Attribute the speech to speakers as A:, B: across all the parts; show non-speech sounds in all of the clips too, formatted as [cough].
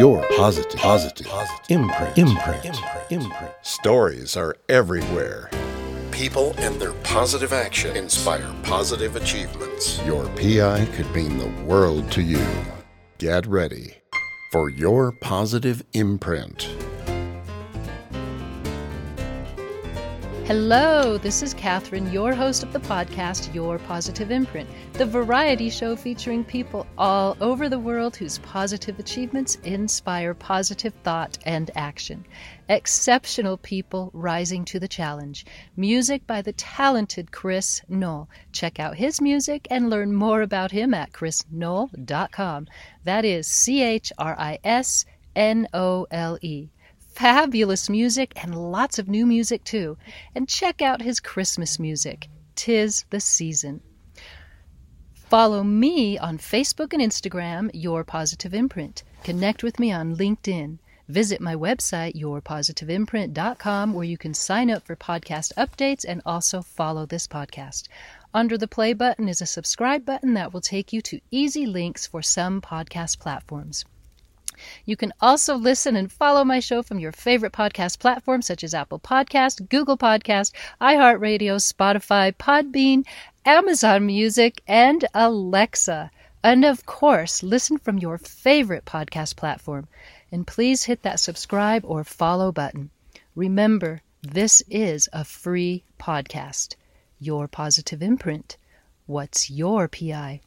A: your positive, positive, positive imprint, imprint, imprint, imprint.
B: Stories are everywhere. People and their positive action inspire positive achievements. Your PI could mean the world to you. Get ready for your positive imprint.
C: Hello, this is Catherine, your host of the podcast Your Positive Imprint, the variety show featuring people all over the world whose positive achievements inspire positive thought and action. Exceptional people rising to the challenge. Music by the talented Chris Nole. Check out his music and learn more about him at chrisnole.com. That is C H R I S N O L E fabulous music and lots of new music too. And check out his Christmas music, Tis the Season. Follow me on Facebook and Instagram, Your Positive Imprint. Connect with me on LinkedIn. Visit my website, yourpositiveimprint.com, where you can sign up for podcast updates and also follow this podcast. Under the play button is a subscribe button that will take you to easy links for some podcast platforms. You can also listen and follow my show from your favorite podcast platforms such as Apple Podcast, Google Podcast, iHeartRadio, Spotify, Podbean, Amazon Music, and Alexa. And of course, listen from your favorite podcast platform. And please hit that subscribe or follow button. Remember, this is a free podcast. Your positive imprint. What's your PI?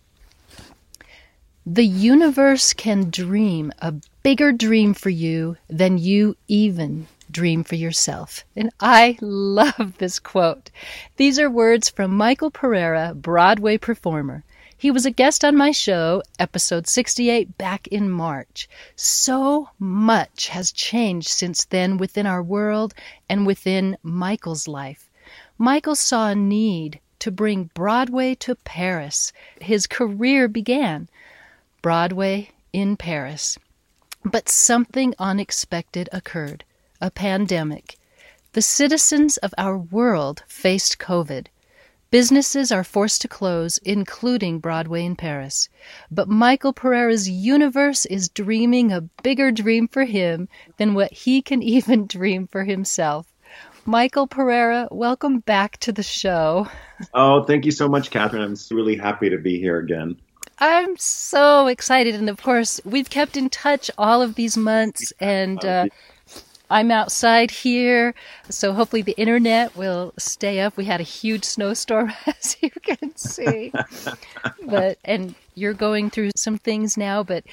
C: The universe can dream a bigger dream for you than you even dream for yourself. And I [laughs] love this quote. These are words from Michael Pereira, Broadway performer. He was a guest on my show, episode 68, back in March. So much has changed since then within our world and within Michael's life. Michael saw a need to bring Broadway to Paris. His career began Broadway in Paris. But something unexpected occurred a pandemic. The citizens of our world faced COVID. Businesses are forced to close, including Broadway in Paris. But Michael Pereira's universe is dreaming a bigger dream for him than what he can [laughs] even dream for himself. Michael Pereira, welcome back to the show.
D: Oh, thank you so much, Catherine. I'm really happy to be here again.
C: I'm so excited. And of course, we've kept in touch all of these months, and uh, I'm outside here. So hopefully the internet will stay up. We had a huge snowstorm, [laughs] as you can see. [laughs] but, and you're going through some things now, but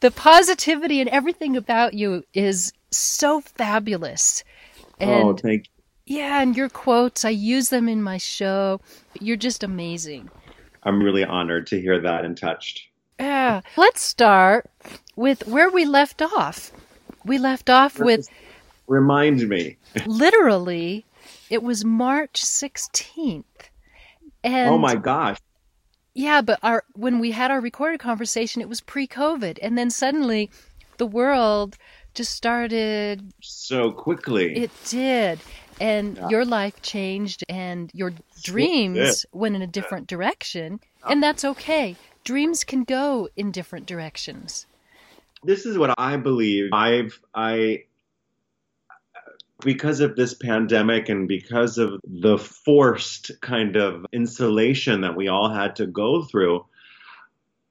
C: the positivity and everything about you is so fabulous.
D: And oh, thank you.
C: Yeah, and your quotes, I use them in my show. You're just amazing.
D: I'm really honored to hear that and touched.
C: Yeah. Let's start with where we left off. We left off with.
D: Remind me. [laughs]
C: literally, it was March 16th. And
D: oh my gosh.
C: Yeah, but our when we had our recorded conversation, it was pre-COVID, and then suddenly, the world just started.
D: So quickly.
C: It did, and yeah. your life changed and your dreams went in a different direction. And that's okay. Dreams can go in different directions.
D: This is what i believe. I've i because of this pandemic and because of the forced kind of insulation that we all had to go through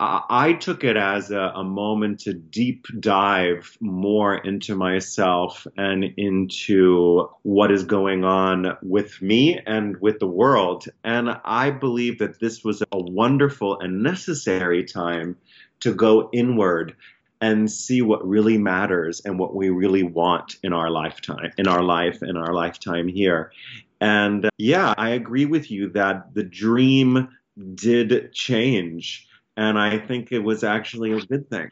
D: I took it as a, a, moment to deep dive more into myself and into what is going on with me and with the world. And I believe that this was a wonderful and necessary time to go inward and see what really matters and what we really want in our lifetime, in our life, in our lifetime here. And uh, yeah, I agree with you that the dream did change and I think it was actually a good thing.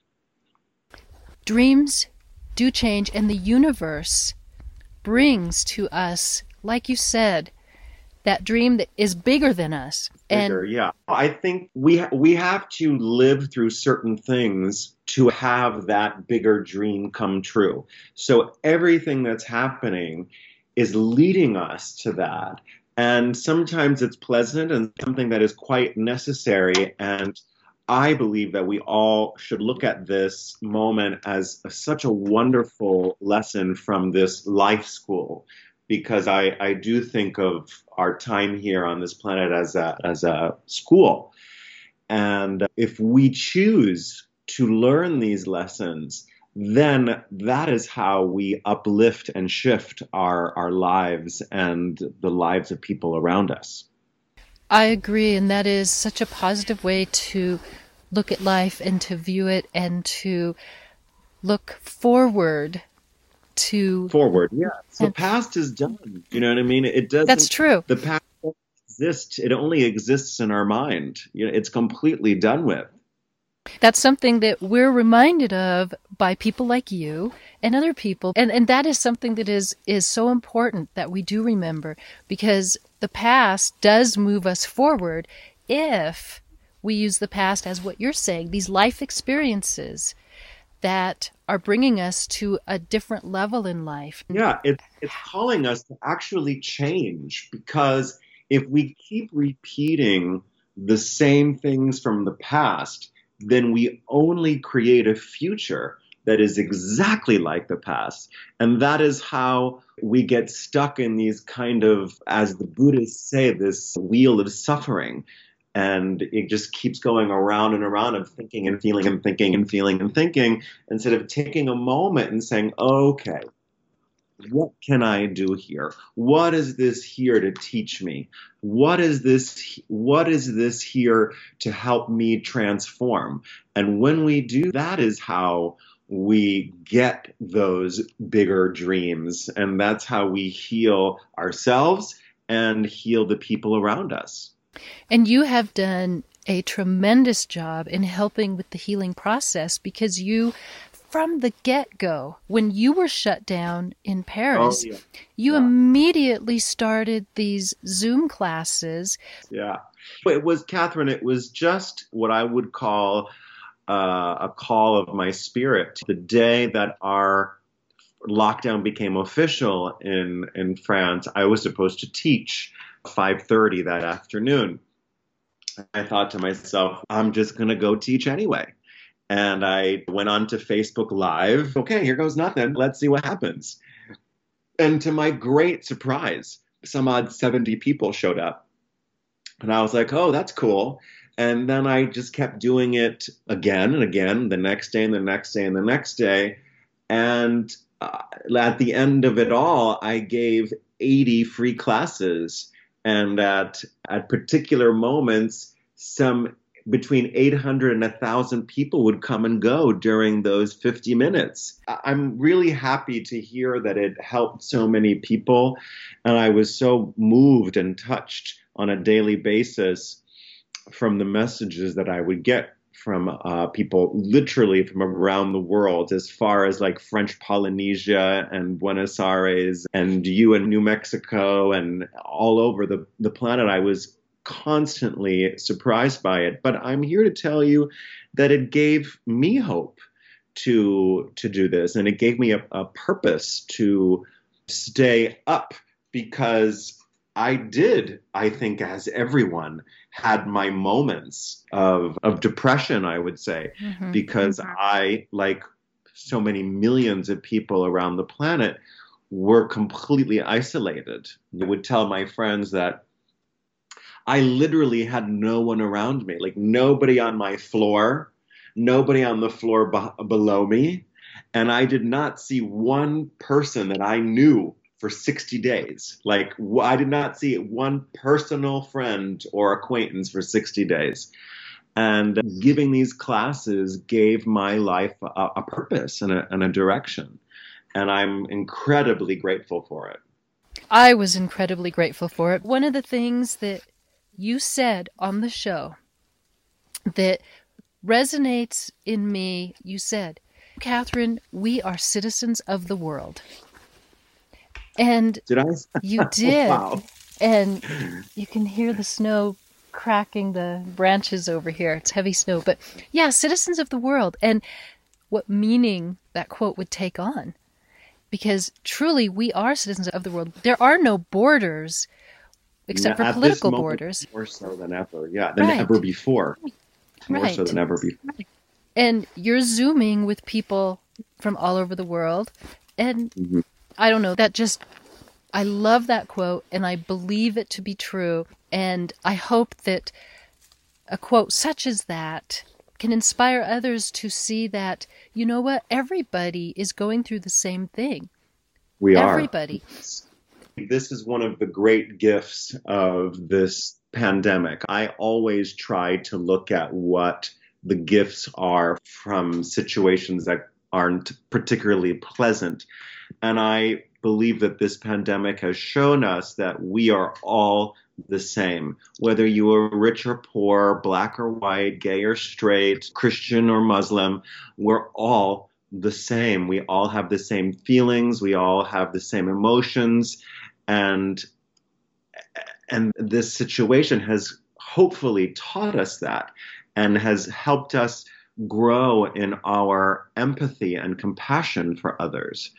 C: Dreams do change, and the universe brings to us, like you said, that dream that is bigger than us.
D: Bigger, and yeah, I think we ha- we have to live through certain things to have that bigger dream come true. So everything that's happening is leading us to that. And sometimes it's pleasant and something that is quite necessary and I believe that we all should look at this moment as a, such a wonderful lesson from this life school because I, I do think of our time here on this planet as a, as a school. And if we choose to learn these lessons, then that is how we uplift and shift our, our lives and the lives of people around us.
C: I agree, and that is such a positive way to look at life and to view it and to look forward to
D: forward. Yeah, the past is done. You know what I mean? It does.
C: That's true.
D: The past doesn't. It only exists in our mind. You know, it's completely done with.
C: That's something that we're reminded of by people like you and other people. And and that is something that is is so important that we do remember because the past does move us forward if we use the past as what you're saying, these life experiences that are bringing us to a different level in life.
D: Yeah, it, it's calling us to actually change because if we keep repeating the same things from the past, then we only create a future that is exactly like the past. And that is how we get stuck in these kind of, as the Buddhists say, this wheel of suffering. And it just keeps going around and around of thinking and feeling and thinking and feeling and thinking instead of taking a moment and saying okay what can i do here? What is this here to teach me? What is this what is this here to help me transform? And when we do that is how we get those bigger dreams and that's how we heal ourselves and heal the people around us
C: and you have done a tremendous job in helping with the healing process because you from the get go, when you were shut down in Paris, oh, yeah. you yeah. immediately started these Zoom classes.
D: Yeah. It was, Catherine, it was just what I would call uh, a call of my spirit. The day that our lockdown became official in, in France, I was supposed to teach 5:30 that afternoon. I thought to myself, I'm just going to go teach anyway. And I went on to Facebook Live. Okay, here goes nothing. Let's see what happens. And to my great surprise, some odd 70 people showed up. And I was like, oh, that's cool. And then I just kept doing it again and again, the next day and the next day and the next day. And uh, at the end of it all, I gave 80 free classes. And at at particular moments some between 800 and 1000 people would come and go during those 50 minutes. I'm really happy to hear that it helped so many people. And i was so moved and touched on a daily basis from the messages that i would get from uh, people literally from around the world, as far as like French Polynesia and Buenos Aires and you in New Mexico and all over the, the planet. I was constantly surprised by it. But I'm here to tell you that it gave me hope to to do this, and it gave me a, a purpose to stay up because I did, I think, as everyone, had my moments of, of depression, I would say, mm-hmm. because mm-hmm. I, like so many millions of people around the planet, were completely isolated. I would tell my friends that I literally had no one around me, like nobody on my floor, nobody on the floor be- below me. And I did not see one person that I knew for 60 days. Like I did not see one personal friend or acquaintance for 60 days. And giving these classes gave my life a, a purpose and a, and a direction. And I'm incredibly grateful for it.
C: I was incredibly grateful for it. One of the things that you said on the show that resonates in me, you said, Catherine, we are citizens of the world. And
D: did I?
C: You [laughs] did. wow. And you can hear the snow cracking the branches over here. It's heavy snow. But yeah, citizens of the world. And what meaning that quote would take on. Because truly, we are citizens of the world. There are no borders except for political borders.
D: More so than ever. Yeah, than right. ever before. more
C: Right.
D: so than ever before.
C: and you're zooming with people from all over the world and
D: Mhm.
C: I don't know that just i love that quote and i believe it to be true and i hope that a quote such as that can inspire others to see that you know what everybody is going through the same thing
D: We are.
C: everybody
D: This is one of the great gifts of this pandemic. I always try to look at what the gifts are from situations that aren't particularly pleasant. And I believe that this pandemic has shown us that we are all the same. Whether you are rich or poor, black or white, gay or straight, Christian or Muslim, we're all the same. We all have the same feelings, we all have the same emotions and and this situation has hopefully taught us that and has helped us grow in our empathy and compassion for others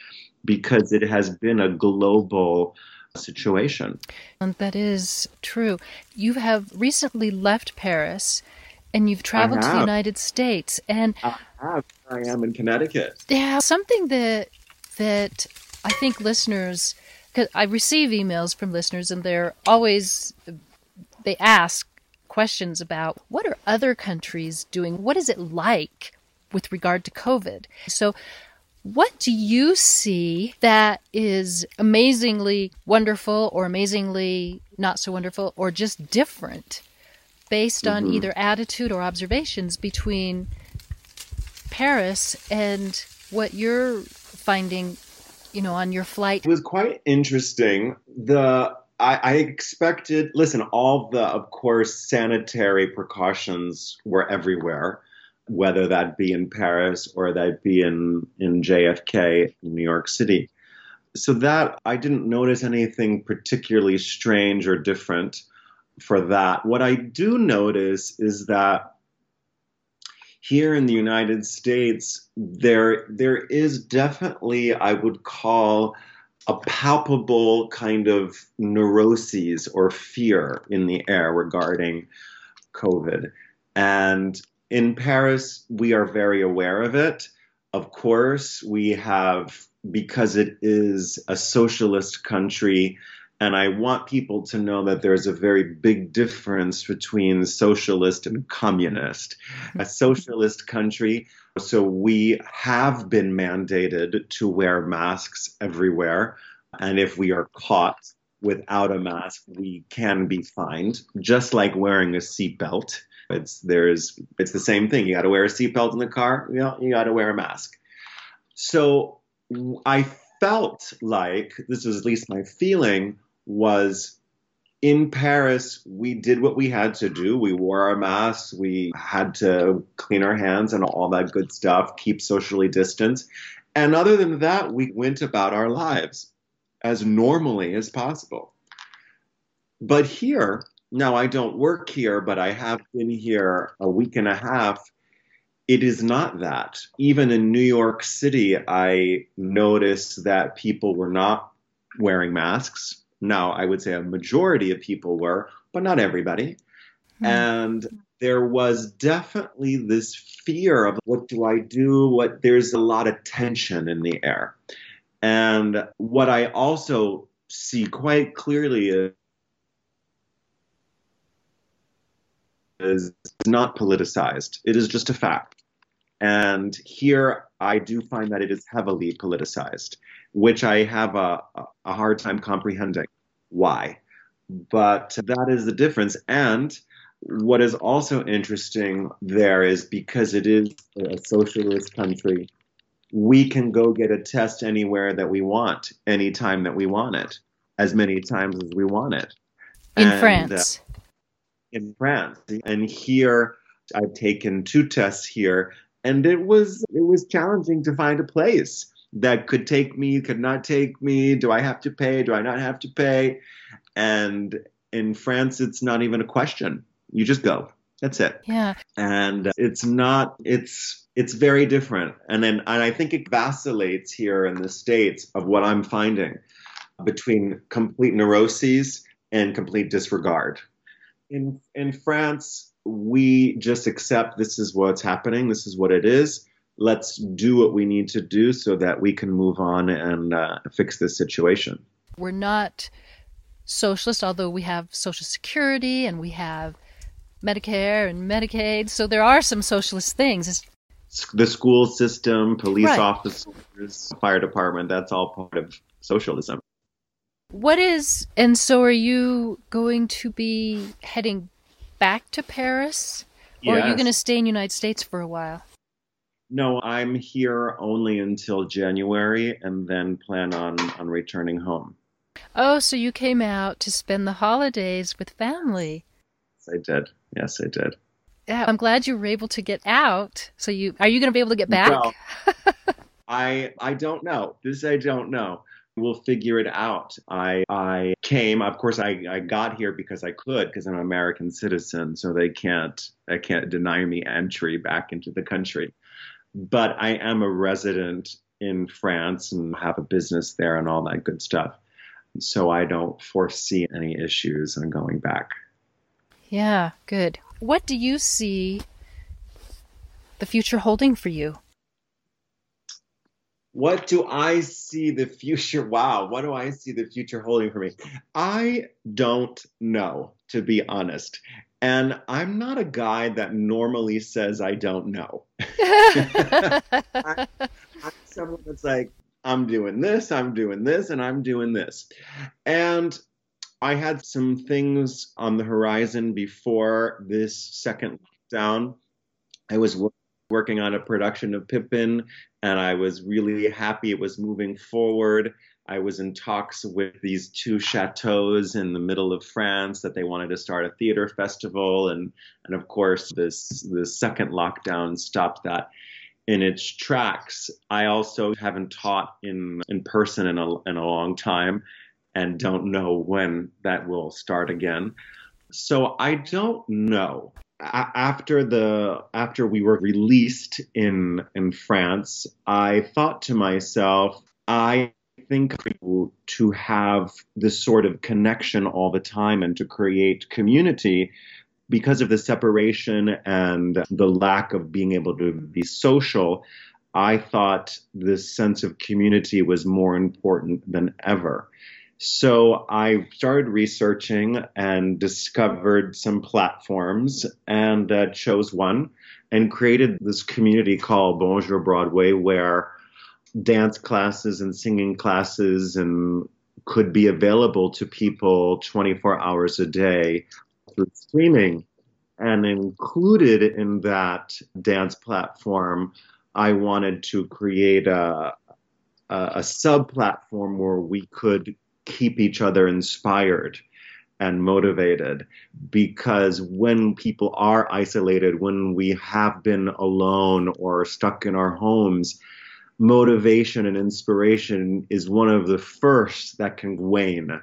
D: because it has been a global situation.
C: And that is true. You have recently left Paris and you've traveled to the. United States. And
D: I have. I am in Connecticut.
C: yeah, something that that I think listeners because I receive emails from listeners and they're always they ask questions about what are other countries doing? What is it like with regard to COVID? So what do you see that is amazingly wonderful or amazingly not so wonderful or just different based on mm-hmm. either attitude or observations between Paris and what you're finding, you know, on your flight?
D: It was quite interesting. The I, I expected. Listen, all the, of course, sanitary precautions were everywhere, whether that be in Paris or that be in in JFK, in New York City. So that I didn't notice anything particularly strange or different for that. What I do notice is that here in the United States, there there is definitely, I would call, a palpable kind of neuroses or fear in the air regarding COVID. And in Paris, we are very aware of it. Of course, we have, because it is a socialist country, and I want people to know that there's a very big difference between socialist and communist. A socialist country, so we have been mandated to wear masks everywhere. And if we are caught without a mask, we can be fined, just like wearing a seatbelt. It's there's it's the same thing. You got to wear a seatbelt in the car. You know, you got to wear a mask. So I felt like this was at least my feeling was in Paris, we did what we had to do. We wore our masks, we had to clean our hands and all that good stuff, keep socially distanced. And other than that, we went about our lives as normally as possible. But here, now I don't work here, but I have been here a week and a half. It is not that. Even in New York City, I noticed that people were not wearing masks. Now, I would say a majority of people were, but not everybody. Hmm. And there was definitely this fear of what do I do? What there's a lot of tension in the air. And what I also see quite clearly is, is not politicized. It is just a fact. And here I do find that it is heavily politicized, which I have a, a hard time comprehending why. But that is the difference. And what is also interesting there is because it is a socialist country, we can go get a test anywhere that we want, anytime that we want it, as many times as we want it.
C: In
D: And, uh,
C: France.
D: In France. And here I've taken two tests here and it was it was challenging to find a place that could take me, could not take me, do I have to pay, do I not have to pay? And in France it's not even a question. You just go. That's it
C: Yeah.
D: and it's not it's it's very different and then and i think it vacillates here in the states of what i'm finding between complete neuroses and complete disregard in in france we just accept this is what's happening, this is what it is. Let's do what we need to do so that we can move on and uh, fix this situation.
C: We're not socialist, although we have Social Security and we have Medicare and Medicaid. So there are some socialist things.
D: The school system, police
C: Right.
D: officers, fire department, that's all part of socialism.
C: What is, and so are you going to be heading back to Paris? Or are you going to stay in the United States for a while?
D: No, I'm here only until January and then plan on, on returning home.
C: Oh, so you came out to spend the holidays with family.
D: Yes, I did. Yes, I did.
C: Yeah, I'm glad you were able to get out. So you are you going to be able to get back?
D: Well, I I don't know. This I don't know. We'll figure it out. I I came. Of course, I, I got here because I could because I'm an American citizen, so they can't they can't deny me entry back into the country. But I am a resident in France and have a business there and all that good stuff. So I don't foresee any issues in going back.
C: yeah, good. What do you see the future holding for you?
D: What do I see the future? Wow, what do I see the future holding for me? I don't know, to be honest. And I'm not a guy that normally says I don't know. [laughs] I'm someone that's like, I'm doing this, I'm doing this, and I'm doing this. And I had some things on the horizon before this second lockdown. I was wor- working on a production of Pippin, and I was really happy it was moving forward. I was in talks with these two chateaus in the middle of France that they wanted to start a theater festival, and and of course this the second lockdown stopped that in its tracks. I also haven't taught in in person in a in a long time, and don't know when that will start again. So I don't know. After the after we were released in in France, I thought to myself, I think to have this sort of connection all the time and to create community because of the separation and the lack of being able to be social, I thought this sense of community was more important than ever. So I started researching and discovered some platforms and uh, chose one and created this community called Bonjour Broadway where dance classes and singing classes and could be available to people 24 hours a day through streaming. And included in that dance platform, I wanted to create a, a, a sub platform where we could keep each other inspired and motivated because when people are isolated, when we have been alone or stuck in our homes, motivation and inspiration is one of the first that can wane.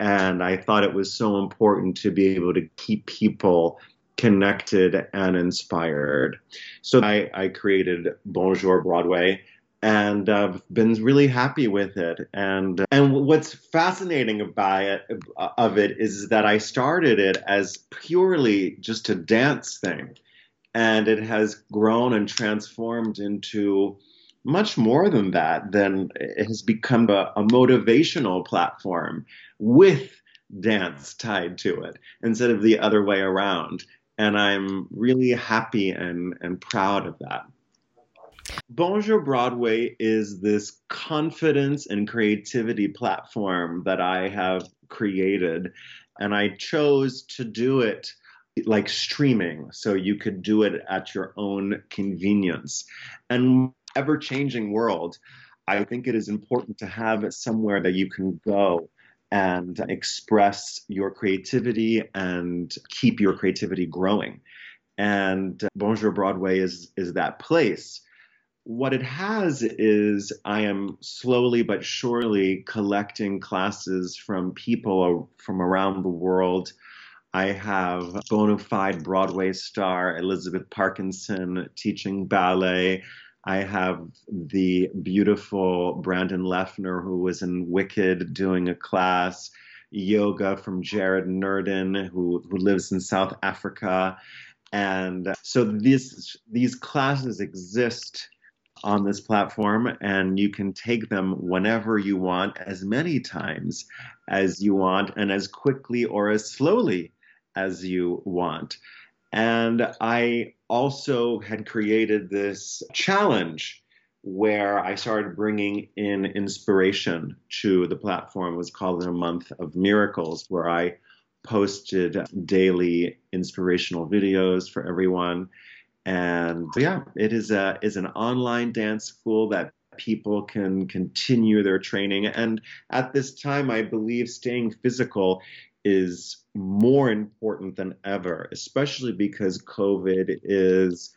D: And I thought it was so important to be able to keep people connected and inspired. So I, I created Bonjour Broadway and I've been really happy with it. And and what's fascinating about it of it is that I started it as purely just a dance thing, and it has grown and transformed into much more than that. Then it has become a, a motivational platform with dance tied to it instead of the other way around. And I'm really happy and, and proud of that. Bonjour Broadway is this confidence and creativity platform that I have created, and I chose to do it like streaming, so you could do it at your own convenience. And ever changing world, I think it is important to have somewhere that you can go and express your creativity and keep your creativity growing. And Bonjour Broadway is is that place what it has is I am slowly but surely collecting classes from people from around the world. I have bona fide Broadway star Elizabeth Parkinson teaching ballet. I have the beautiful Brandon Leffner, who was in Wicked, doing a class. Yoga from Jared Nurdin, who, who lives in South Africa And so these these classes exist on this platform and you can take them whenever you want as many times as you want and as quickly or as slowly as you want. And I also had created this challenge where I started bringing in inspiration to the platform. It was called a month of miracles, where I posted daily inspirational videos for everyone. And yeah, it is a is an online dance school that people can continue their training. And at this time, I believe staying physical is more important than ever, especially because COVID is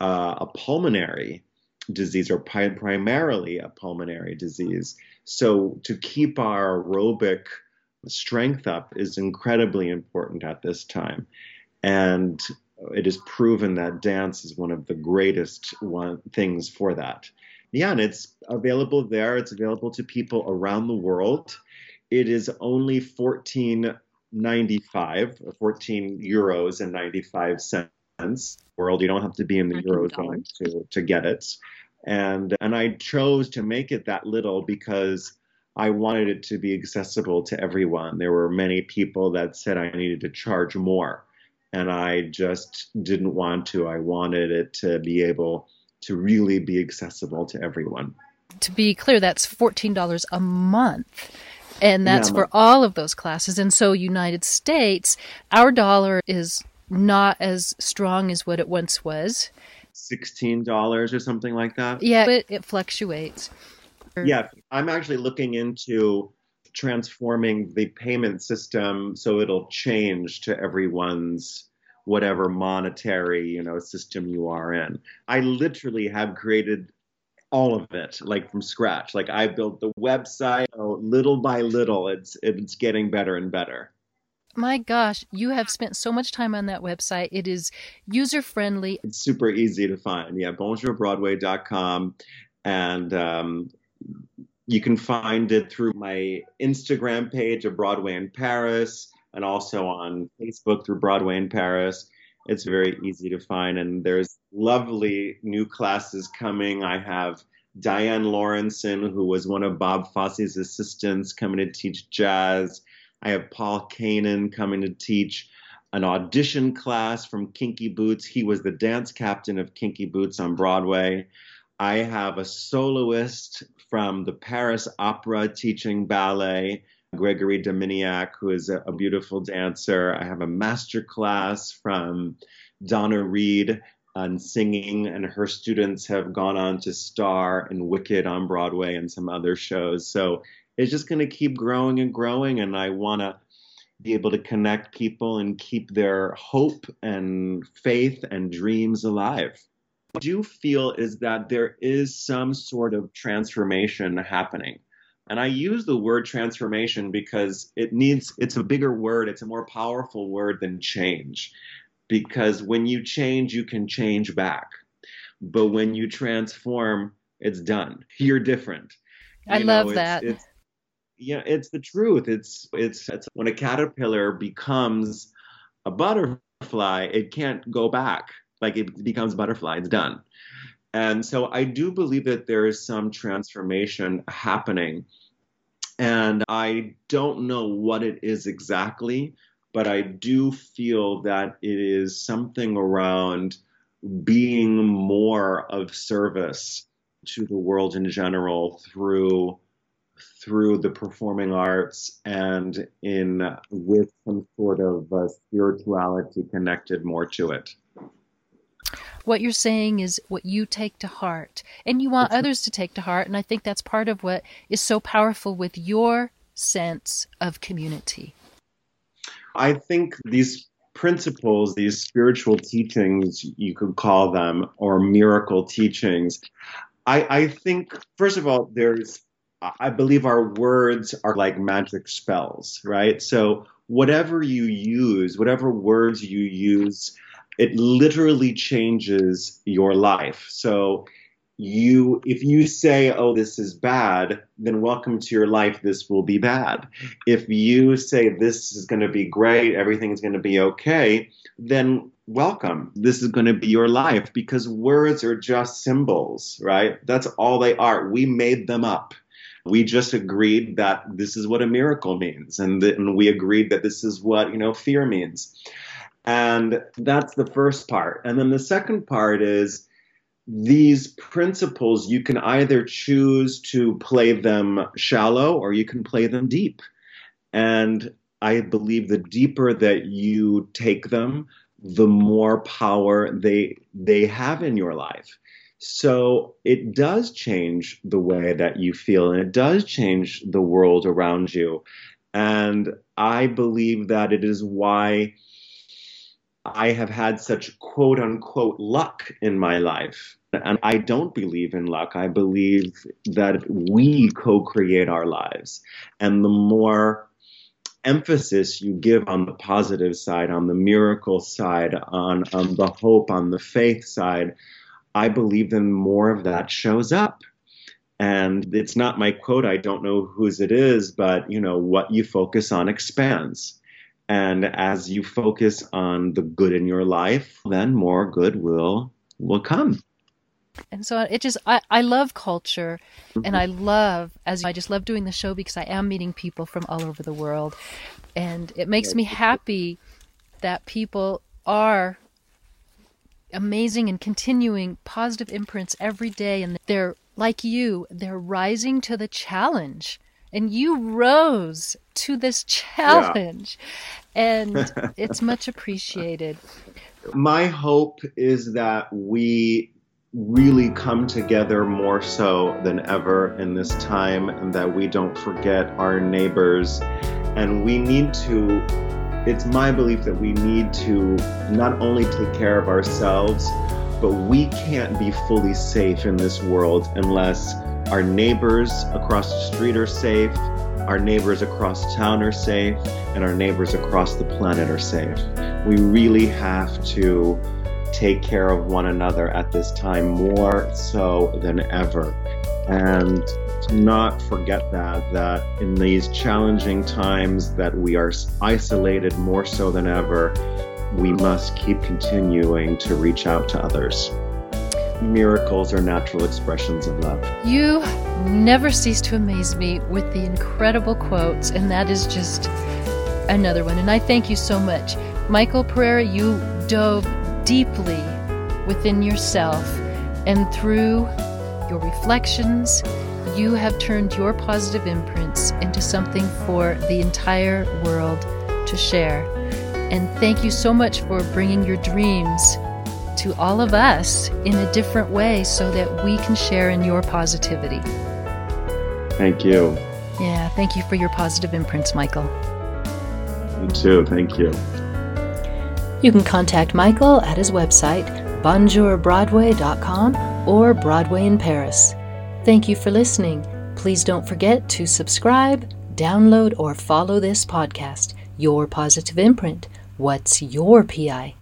D: uh, a pulmonary disease or primarily a pulmonary disease. So to keep our aerobic strength up is incredibly important at this time. And it is proven that dance is one of the greatest one, things for that. Yeah, and it's available there. It's available to people around the world. It is only 14.95, 14 euros and 95 cents. World, you don't have to be in the eurozone to, to get it. And and I chose to make it that little because I wanted it to be accessible to everyone. There were many people that said I needed to charge more, and I just didn't want to. I wanted it to be able to really be accessible to everyone.
C: To be clear, that's $14 a month. And that's yeah, for all of those classes. And so, United States, our dollar is not as strong as what it once was.
D: $16 or something like that.
C: Yeah, it, it fluctuates.
D: Yeah, I'm actually looking into transforming the payment system so it'll change to everyone's whatever monetary you know system you are in. I literally have created all of it like from scratch. Like i built the website oh, little by little it's it's getting better and better.
C: My gosh you have spent so much time on that website. It is user friendly
D: it's super easy to find. Yeah bonjourbroadway.com and um, you can find it through my Instagram page of Broadway in Paris and also on Facebook through Broadway in Paris. It's very easy to find, and there's lovely new classes coming. I have Diane Lawrenson, who was one of Bob Fosse's assistants, coming to teach jazz. I have Paul Canaan coming to teach an audition class from Kinky Boots. He was the dance captain of Kinky Boots on Broadway. I have a soloist from the Paris Opera teaching ballet, Gregory Dominiak, who is a, a beautiful dancer. I have a master class from Donna Reed on singing, and her students have gone on to star in Wicked on Broadway and some other shows. So it's just going to keep growing and growing, and I want to be able to connect people and keep their hope and faith and dreams alive do feel is that there is some sort of transformation happening. And I use the word transformation because it needs, it's a bigger word, it's a more powerful word than change. Because when you change, you can change back. But when you transform, it's done. You're different.
C: I you love that.
D: It's, yeah, it's the truth. It's, it's, it's when a caterpillar becomes a butterfly, it can't go back like it becomes butterfly, it's done. And so I do believe that there is some transformation happening. And I don't know what it is exactly, but I do feel that it is something around being more of service to the world in general through through the performing arts and in with some sort of uh, spirituality connected more to it.
C: What you're saying is what you take to heart, and you want others to take to heart. And I think that's part of what is so powerful with your sense of community.
D: I think these principles, these spiritual teachings, you could call them, or miracle teachings, I, I think, first of all, there's I believe our words are like magic spells, right? So whatever you use, whatever words you use it literally changes your life. So you if you say oh this is bad then welcome to your life this will be bad if you say this is going to be great everything is going to be okay then welcome. This is going to be your life because words are just symbols, right? That's all they are. We made them up. We just agreed that this is what a miracle means, and, th- and we agreed that this is what you know fear means. And that's the first part. And then the second part is these principles, you can either choose to play them shallow or you can play them deep. And I believe the deeper that you take them, the more power they they have in your life. So it does change the way that you feel and it does change the world around you. And I believe that it is why I have had such quote unquote luck in my life. And I don't believe in luck. I believe that we co create our lives. And the more emphasis you give on the positive side, on the miracle side, on, on the hope, on the faith side, I believe then more of that shows up. And it's not my quote, I don't know whose it is, but you know, what you focus on expands. And as you focus on the good in your life, then more good will will come.
C: And so it just I, I love culture mm-hmm. and I love as I just love doing the show because I am meeting people from all over the world. And it makes me happy that people are amazing and continuing positive imprints every day and they're like you, they're rising to the challenge and you rose to this challenge. Yeah. and [laughs] it's much appreciated.
D: My hope is that we really come together more so than ever in this time and that we don't forget our neighbors. And we need to it's my belief that we need to not only take care of ourselves but we can't be fully safe in this world unless our neighbors across the street are safe, our neighbors across town are safe, and our neighbors across the planet are safe. We really have to take care of one another at this time more so than ever. And not forget that, that in these challenging times that we are isolated more so than ever, we must keep continuing to reach out to others miracles are natural expressions of love.
C: You never cease to amaze me with the incredible quotes, and that is just another one. And I thank you so much. Michael Pereira, you dove deeply within yourself, and through your reflections, you have turned your positive imprints into something for the entire world to share. And thank you so much for bringing your dreams to all of us in a different way so that we can share in your positivity.
D: Thank you.
C: Yeah, thank you for your positive imprints, Michael.
D: Me too. Thank you.
C: You can contact Michael at his website, bonjourbroadway.com or Broadway in Paris. Thank you for listening. Please don't forget to subscribe, download, or follow this podcast, Your Positive Imprint. What's your PI?